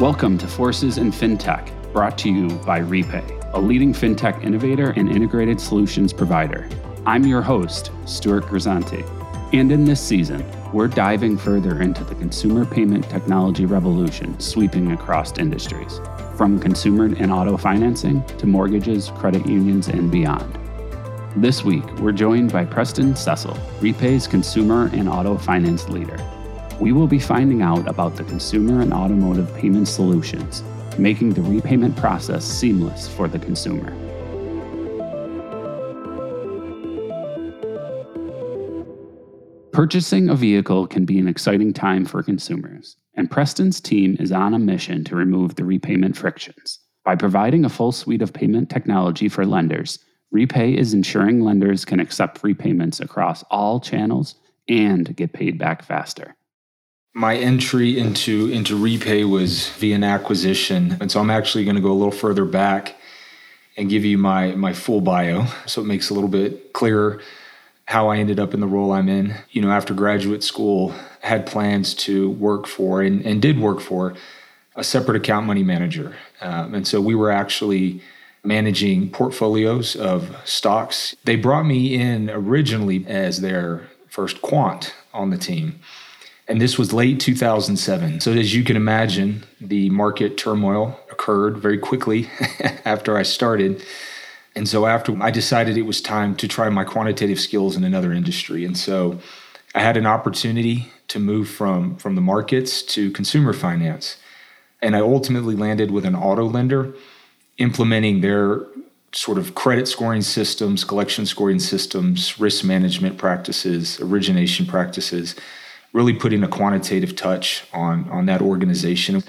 Welcome to Forces in FinTech, brought to you by Repay, a leading FinTech innovator and integrated solutions provider. I'm your host, Stuart Grisanti. And in this season, we're diving further into the consumer payment technology revolution sweeping across industries, from consumer and auto financing to mortgages, credit unions, and beyond. This week, we're joined by Preston Cecil, Repay's consumer and auto finance leader. We will be finding out about the consumer and automotive payment solutions, making the repayment process seamless for the consumer. Purchasing a vehicle can be an exciting time for consumers, and Preston's team is on a mission to remove the repayment frictions. By providing a full suite of payment technology for lenders, Repay is ensuring lenders can accept repayments across all channels and get paid back faster. My entry into into Repay was via an acquisition, and so I'm actually going to go a little further back and give you my my full bio so it makes a little bit clearer how I ended up in the role I'm in. You know, after graduate school, had plans to work for and, and did work for a separate account money manager. Um, and so we were actually managing portfolios of stocks. They brought me in originally as their first quant on the team. And this was late 2007. So, as you can imagine, the market turmoil occurred very quickly after I started. And so after I decided it was time to try my quantitative skills in another industry. And so I had an opportunity to move from from the markets to consumer finance. And I ultimately landed with an auto lender implementing their sort of credit scoring systems, collection scoring systems, risk management practices, origination practices, really putting a quantitative touch on on that organization.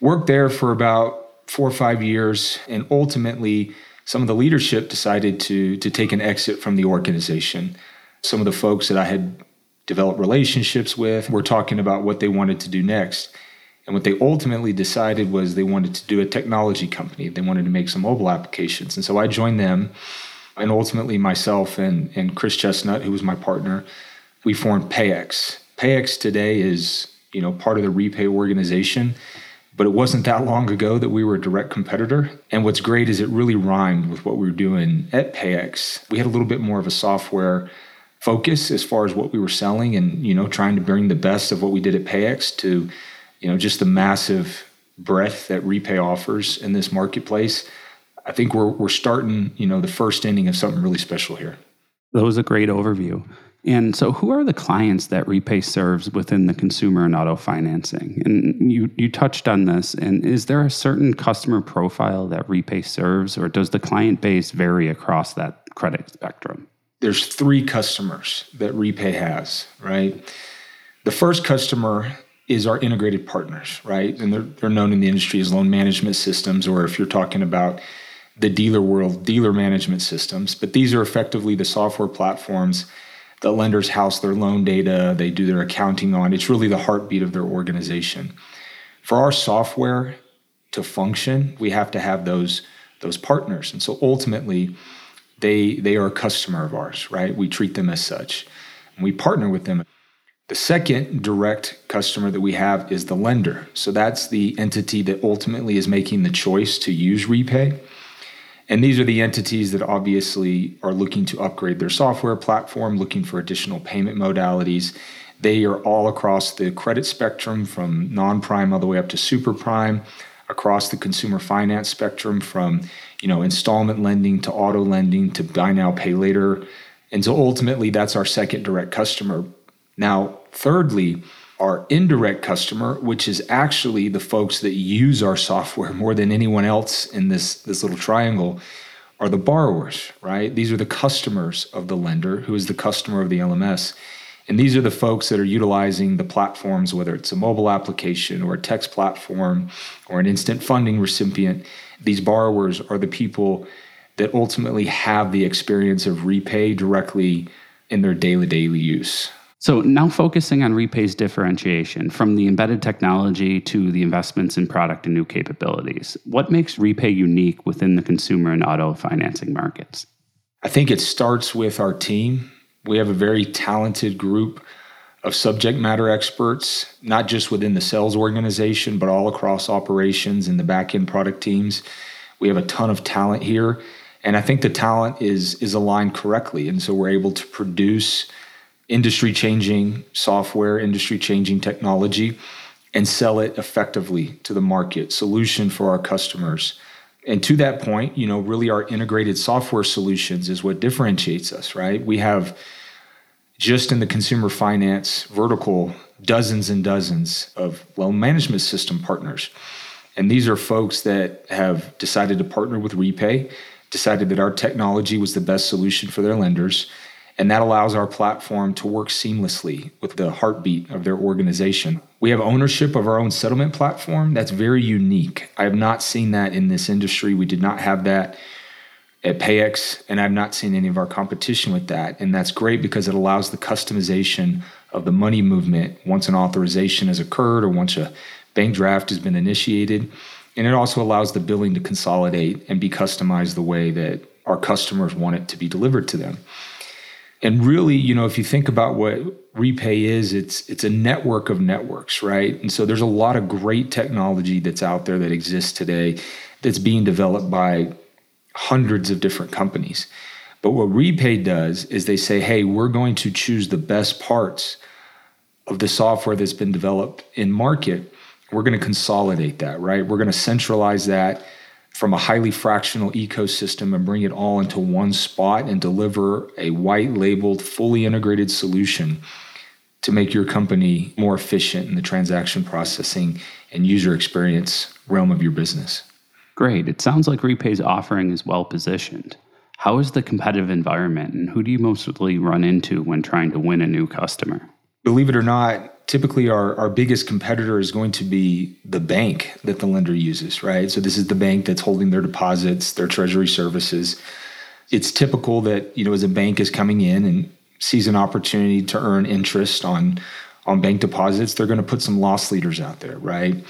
Worked there for about 4 or 5 years and ultimately some of the leadership decided to to take an exit from the organization. Some of the folks that I had developed relationships with were talking about what they wanted to do next. And what they ultimately decided was they wanted to do a technology company. They wanted to make some mobile applications. And so I joined them. And ultimately, myself and, and Chris Chestnut, who was my partner, we formed Payix. Payix today is you know part of the Repay organization. But it wasn't that long ago that we were a direct competitor. And what's great is it really rhymed with what we were doing at Payix. We had a little bit more of a software focus as far as what we were selling and, you know, trying to bring the best of what we did at Payix to, you know, just the massive breadth that Repay offers in this marketplace. I think we're we're starting, you know, the first inning of something really special here. That was a great overview. And so, who are the clients that Repay serves within the consumer and auto financing? And you, you touched on this. And is there a certain customer profile that Repay serves, or does the client base vary across that credit spectrum? There's three customers that Repay has, right? The first customer is our integrated partners, right? And they're, they're known in the industry as loan management systems, or if you're talking about the dealer world, dealer management systems. But these are effectively the software platforms the lenders house their loan data, they do their accounting on. It's really the heartbeat of their organization. For our software to function, we have to have those those partners. And so ultimately, they they are a customer of ours, right? We treat them as such. And we partner with them. The second direct customer that we have is the lender. So that's the entity that ultimately is making the choice to use Repay. And these are the entities that obviously are looking to upgrade their software platform, looking for additional payment modalities. They are all across the credit spectrum from non prime all the way up to super prime, across the consumer finance spectrum from you know installment lending to auto lending to buy now pay later. And so ultimately that's our second direct customer. Now, thirdly, our indirect customer, which is actually the folks that use our software more than anyone else in this, this little triangle, are the borrowers, right? These are the customers of the lender, who is the customer of the LMS. And these are the folks that are utilizing the platforms, whether it's a mobile application or a text platform or an instant funding recipient. These borrowers are the people that ultimately have the experience of repay directly in their daily daily use. So now focusing on Repay's differentiation from the embedded technology to the investments in product and new capabilities. What makes Repay unique within the consumer and auto financing markets? I think it starts with our team. We have a very talented group of subject matter experts, not just within the sales organization, but all across operations and the back end product teams. We have a ton of talent here. And I think the talent is is aligned correctly. And so we're able to produce industry changing software, industry changing technology, and sell it effectively to the market, solution for our customers. And to that point, you know, really our integrated software solutions is what differentiates us, right? We have just in the consumer finance vertical dozens and dozens of loan management system partners. And these are folks that have decided to partner with Repay, decided that our technology was the best solution for their lenders, and that allows our platform to work seamlessly with the heartbeat of their organization. We have ownership of our own settlement platform. That's very unique. I have not seen that in this industry. We did not have that at Payix, and I've not seen any of our competition with that. And that's great because it allows the customization of the money movement once an authorization has occurred or once a bank draft has been initiated. And it also allows the billing to consolidate and be customized the way that our customers want it to be delivered to them. And really, you know, if you think about what Repay is, it's it's a network of networks, right? And so there's a lot of great technology that's out there that exists today that's being developed by hundreds of different companies. But what Repay does is they say, hey, we're going to choose the best parts of the software that's been developed in market. We're going to consolidate that, right? We're going to centralize that from a highly fractional ecosystem and bring it all into one spot and deliver a white labeled, fully integrated solution to make your company more efficient in the transaction processing and user experience realm of your business. Great. It sounds like Repay's offering is well positioned. How is the competitive environment and who do you mostly run into when trying to win a new customer? Believe it or not, typically our, our biggest competitor is going to be the bank that the lender uses, right? So this is the bank that's holding their deposits, their treasury services. It's typical that, you know, as a bank is coming in and sees an opportunity to earn interest on on bank deposits, they're going to put some loss leaders out there, right?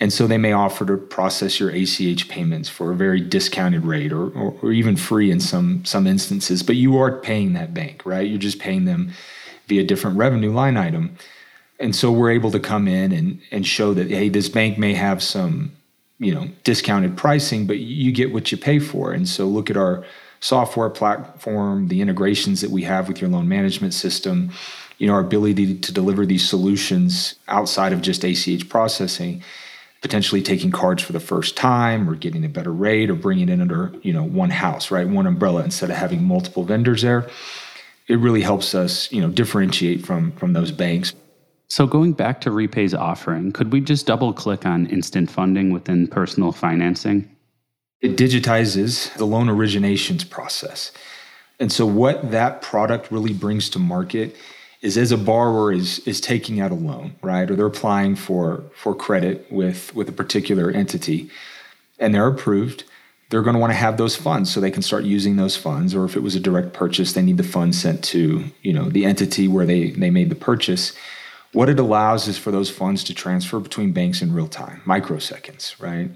And so they may offer to process your ACH payments for a very discounted rate or, or, or even free in some some instances, but you are paying that bank, right? You're just paying them via different revenue line item. And so we're able to come in and, and show that, hey, this bank may have some, you know, discounted pricing, but you get what you pay for. And so look at our software platform, the integrations that we have with your loan management system, you know, our ability to deliver these solutions outside of just ACH processing, potentially taking cards for the first time or getting a better rate or bringing it under, you know, one house, right? One umbrella instead of having multiple vendors there. It really helps us, you know, differentiate from from those banks. So, going back to Repay's offering, could we just double click on instant funding within personal financing? It digitizes the loan originations process. And so, what that product really brings to market is as a borrower is, is taking out a loan, right? Or they're applying for, for credit with, with a particular entity and they're approved, they're going to want to have those funds so they can start using those funds. Or if it was a direct purchase, they need the funds sent to, you know, the entity where they, they made the purchase. What it allows is for those funds to transfer between banks in real time, microseconds, right?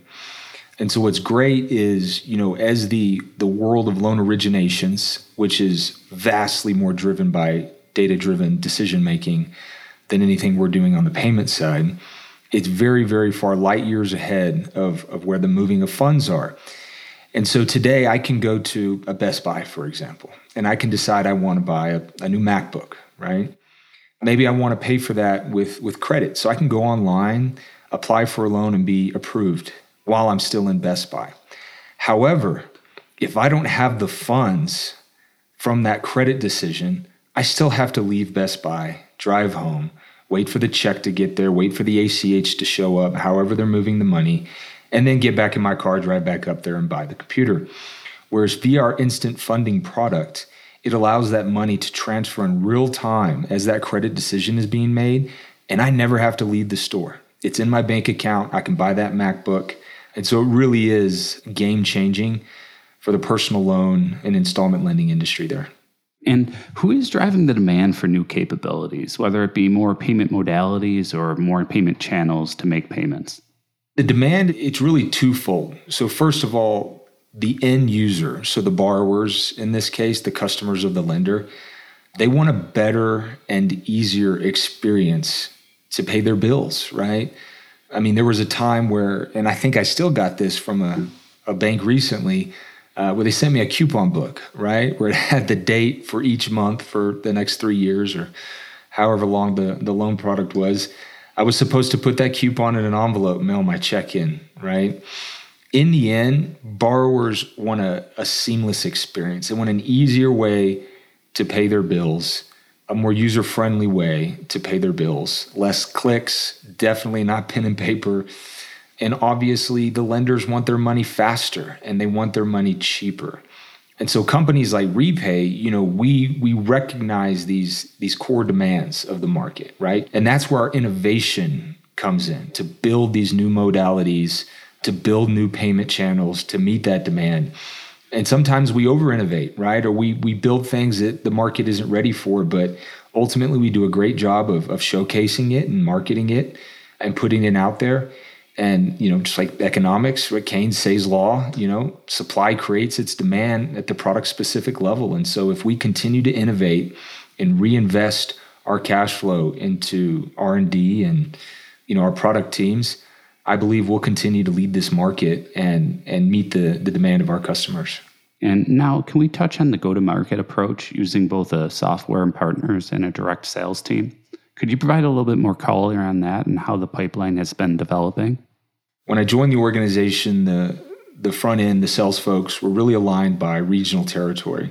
And so what's great is, you know, as the the world of loan originations, which is vastly more driven by data-driven decision making than anything we're doing on the payment side, it's very, very far light years ahead of, of where the moving of funds are. And so today I can go to a Best Buy, for example, and I can decide I want to buy a, a new MacBook, right? Maybe I want to pay for that with, with credit. So I can go online, apply for a loan, and be approved while I'm still in Best Buy. However, if I don't have the funds from that credit decision, I still have to leave Best Buy, drive home, wait for the check to get there, wait for the ACH to show up, however they're moving the money, and then get back in my car, drive back up there, and buy the computer. Whereas VR instant funding product, it allows that money to transfer in real time as that credit decision is being made. And I never have to leave the store. It's in my bank account. I can buy that MacBook. And so it really is game changing for the personal loan and installment lending industry there. And who is driving the demand for new capabilities, whether it be more payment modalities or more payment channels to make payments? The demand, it's really twofold. So, first of all, the end user, so the borrowers in this case, the customers of the lender, they want a better and easier experience to pay their bills, right? I mean, there was a time where, and I think I still got this from a, a bank recently, uh, where they sent me a coupon book, right? Where it had the date for each month for the next three years or however long the, the loan product was. I was supposed to put that coupon in an envelope, mail my check in, right? In the end, borrowers want a, a seamless experience. They want an easier way to pay their bills, a more user friendly way to pay their bills. Less clicks, definitely not pen and paper. And obviously, the lenders want their money faster and they want their money cheaper. And so companies like Repay, you know, we we recognize these these core demands of the market, right? And that's where our innovation comes in to build these new modalities, to build new payment channels to meet that demand. And sometimes we over innovate right? Or we we build things that the market isn't ready for but ultimately we do a great job of, of showcasing it and marketing it and putting it out there. And you know just like economics what Keynes Say's law you know supply creates its demand at the product specific level. And so if we continue to innovate and reinvest our cash flow into r&d and you know our product teams I believe we'll continue to lead this market and and meet the the demand of our customers. And now, can we touch on the go to market approach using both a software and partners and a direct sales team? Could you provide a little bit more color on that and how the pipeline has been developing? When I joined the organization, the the front end, the sales folks were really aligned by regional territory.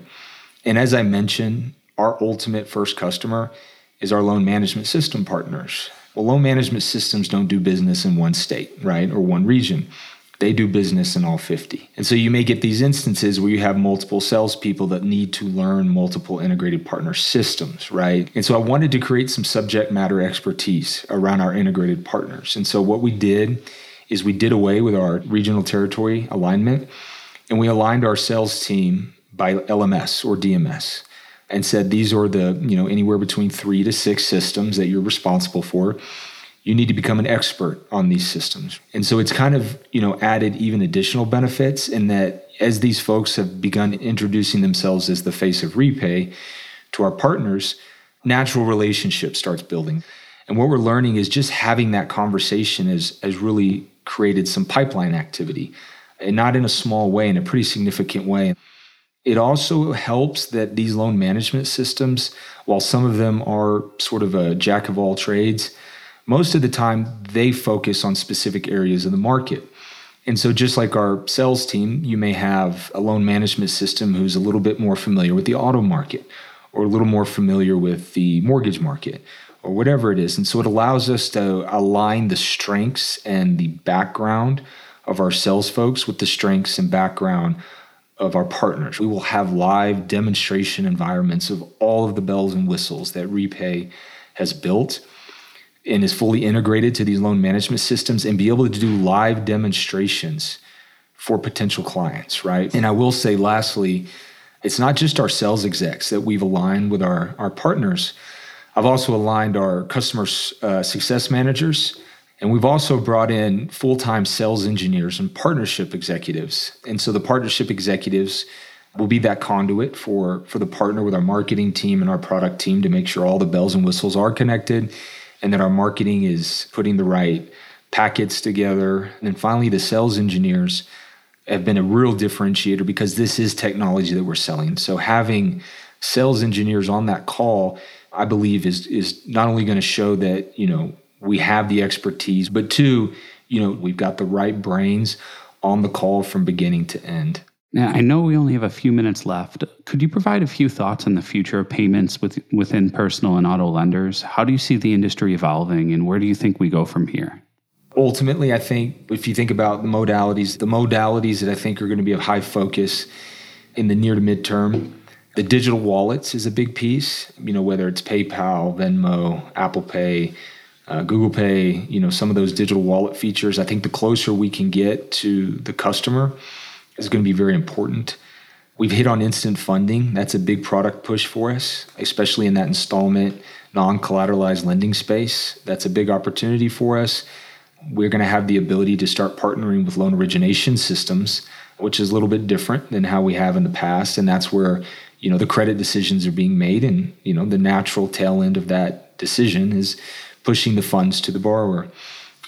And as I mentioned, our ultimate first customer is our loan management system partners. Well, loan management systems don't do business in one state, right, or one region. They do business in all 50. And so you may get these instances where you have multiple salespeople that need to learn multiple integrated partner systems, right? And so I wanted to create some subject matter expertise around our integrated partners. And so what we did is we did away with our regional territory alignment and we aligned our sales team by LMS or DMS and said these are the you know anywhere between three to six systems that you're responsible for. You need to become an expert on these systems. And so it's kind of you know added even additional benefits in that as these folks have begun introducing themselves as the face of repay to our partners natural relationship starts building. And what we're learning is just having that conversation has, has really created some pipeline activity and not in a small way in a pretty significant way it also helps that these loan management systems, while some of them are sort of a jack of all trades, most of the time they focus on specific areas of the market. And so, just like our sales team, you may have a loan management system who's a little bit more familiar with the auto market or a little more familiar with the mortgage market or whatever it is. And so, it allows us to align the strengths and the background of our sales folks with the strengths and background of our partners. We will have live demonstration environments of all of the bells and whistles that Repay has built and is fully integrated to these loan management systems and be able to do live demonstrations for potential clients, right? And I will say, lastly, it's not just our sales execs that we've aligned with our, our partners. I've also aligned our customer uh, success managers and we've also brought in full time sales engineers and partnership executives. And so the partnership executives will be that conduit for, for the partner with our marketing team and our product team to make sure all the bells and whistles are connected and that our marketing is putting the right packets together. And then finally, the sales engineers have been a real differentiator because this is technology that we're selling. So having sales engineers on that call, I believe is is not only going to show that, you know, we have the expertise, but two, you know, we've got the right brains on the call from beginning to end. Now, I know we only have a few minutes left. Could you provide a few thoughts on the future of payments with, within personal and auto lenders? How do you see the industry evolving, and where do you think we go from here? Ultimately, I think if you think about the modalities, the modalities that I think are going to be of high focus in the near to midterm, the digital wallets is a big piece. You know, whether it's PayPal, Venmo, Apple Pay, uh, Google Pay, you know, some of those digital wallet features. I think the closer we can get to the customer is going to be very important. We've hit on instant funding. That's a big product push for us, especially in that installment, non collateralized lending space. That's a big opportunity for us. We're going to have the ability to start partnering with loan origination systems, which is a little bit different than how we have in the past. And that's where you know the credit decisions are being made and you know the natural tail end of that decision is pushing the funds to the borrower.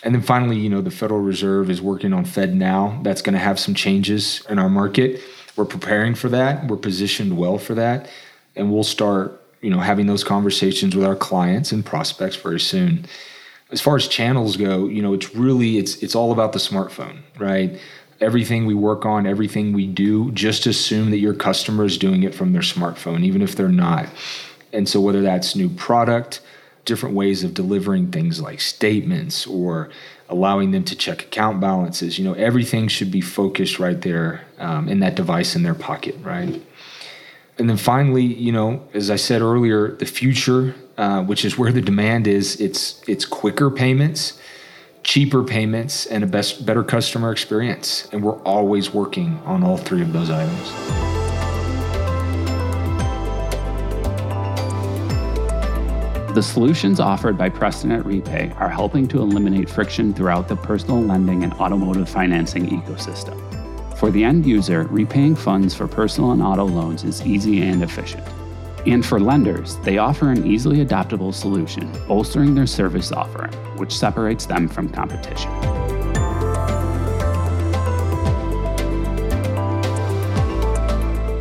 And then finally you know the federal reserve is working on FedNow. that's going to have some changes in our market. We're preparing for that. We're positioned well for that. And we'll start you know having those conversations with our clients and prospects very soon. As far as channels go you know it's really it's it's all about the smartphone right? Everything we work on, everything we do, just assume that your customer is doing it from their smartphone, even if they're not. And so, whether that's new product, different ways of delivering things like statements or allowing them to check account balances, you know, everything should be focused right there um, in that device in their pocket, right? And then finally, you know, as I said earlier, the future, uh, which is where the demand is, it's it's quicker payments cheaper payments, and a best, better customer experience. And we're always working on all three of those items. The solutions offered by Preston at Repay are helping to eliminate friction throughout the personal lending and automotive financing ecosystem. For the end user, repaying funds for personal and auto loans is easy and efficient. And for lenders, they offer an easily adaptable solution, bolstering their service offering, which separates them from competition.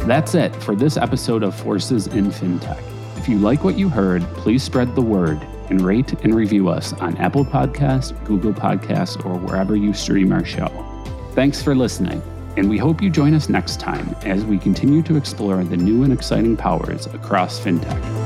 That's it for this episode of Forces in FinTech. If you like what you heard, please spread the word and rate and review us on Apple Podcasts, Google Podcasts, or wherever you stream our show. Thanks for listening and we hope you join us next time as we continue to explore the new and exciting powers across fintech.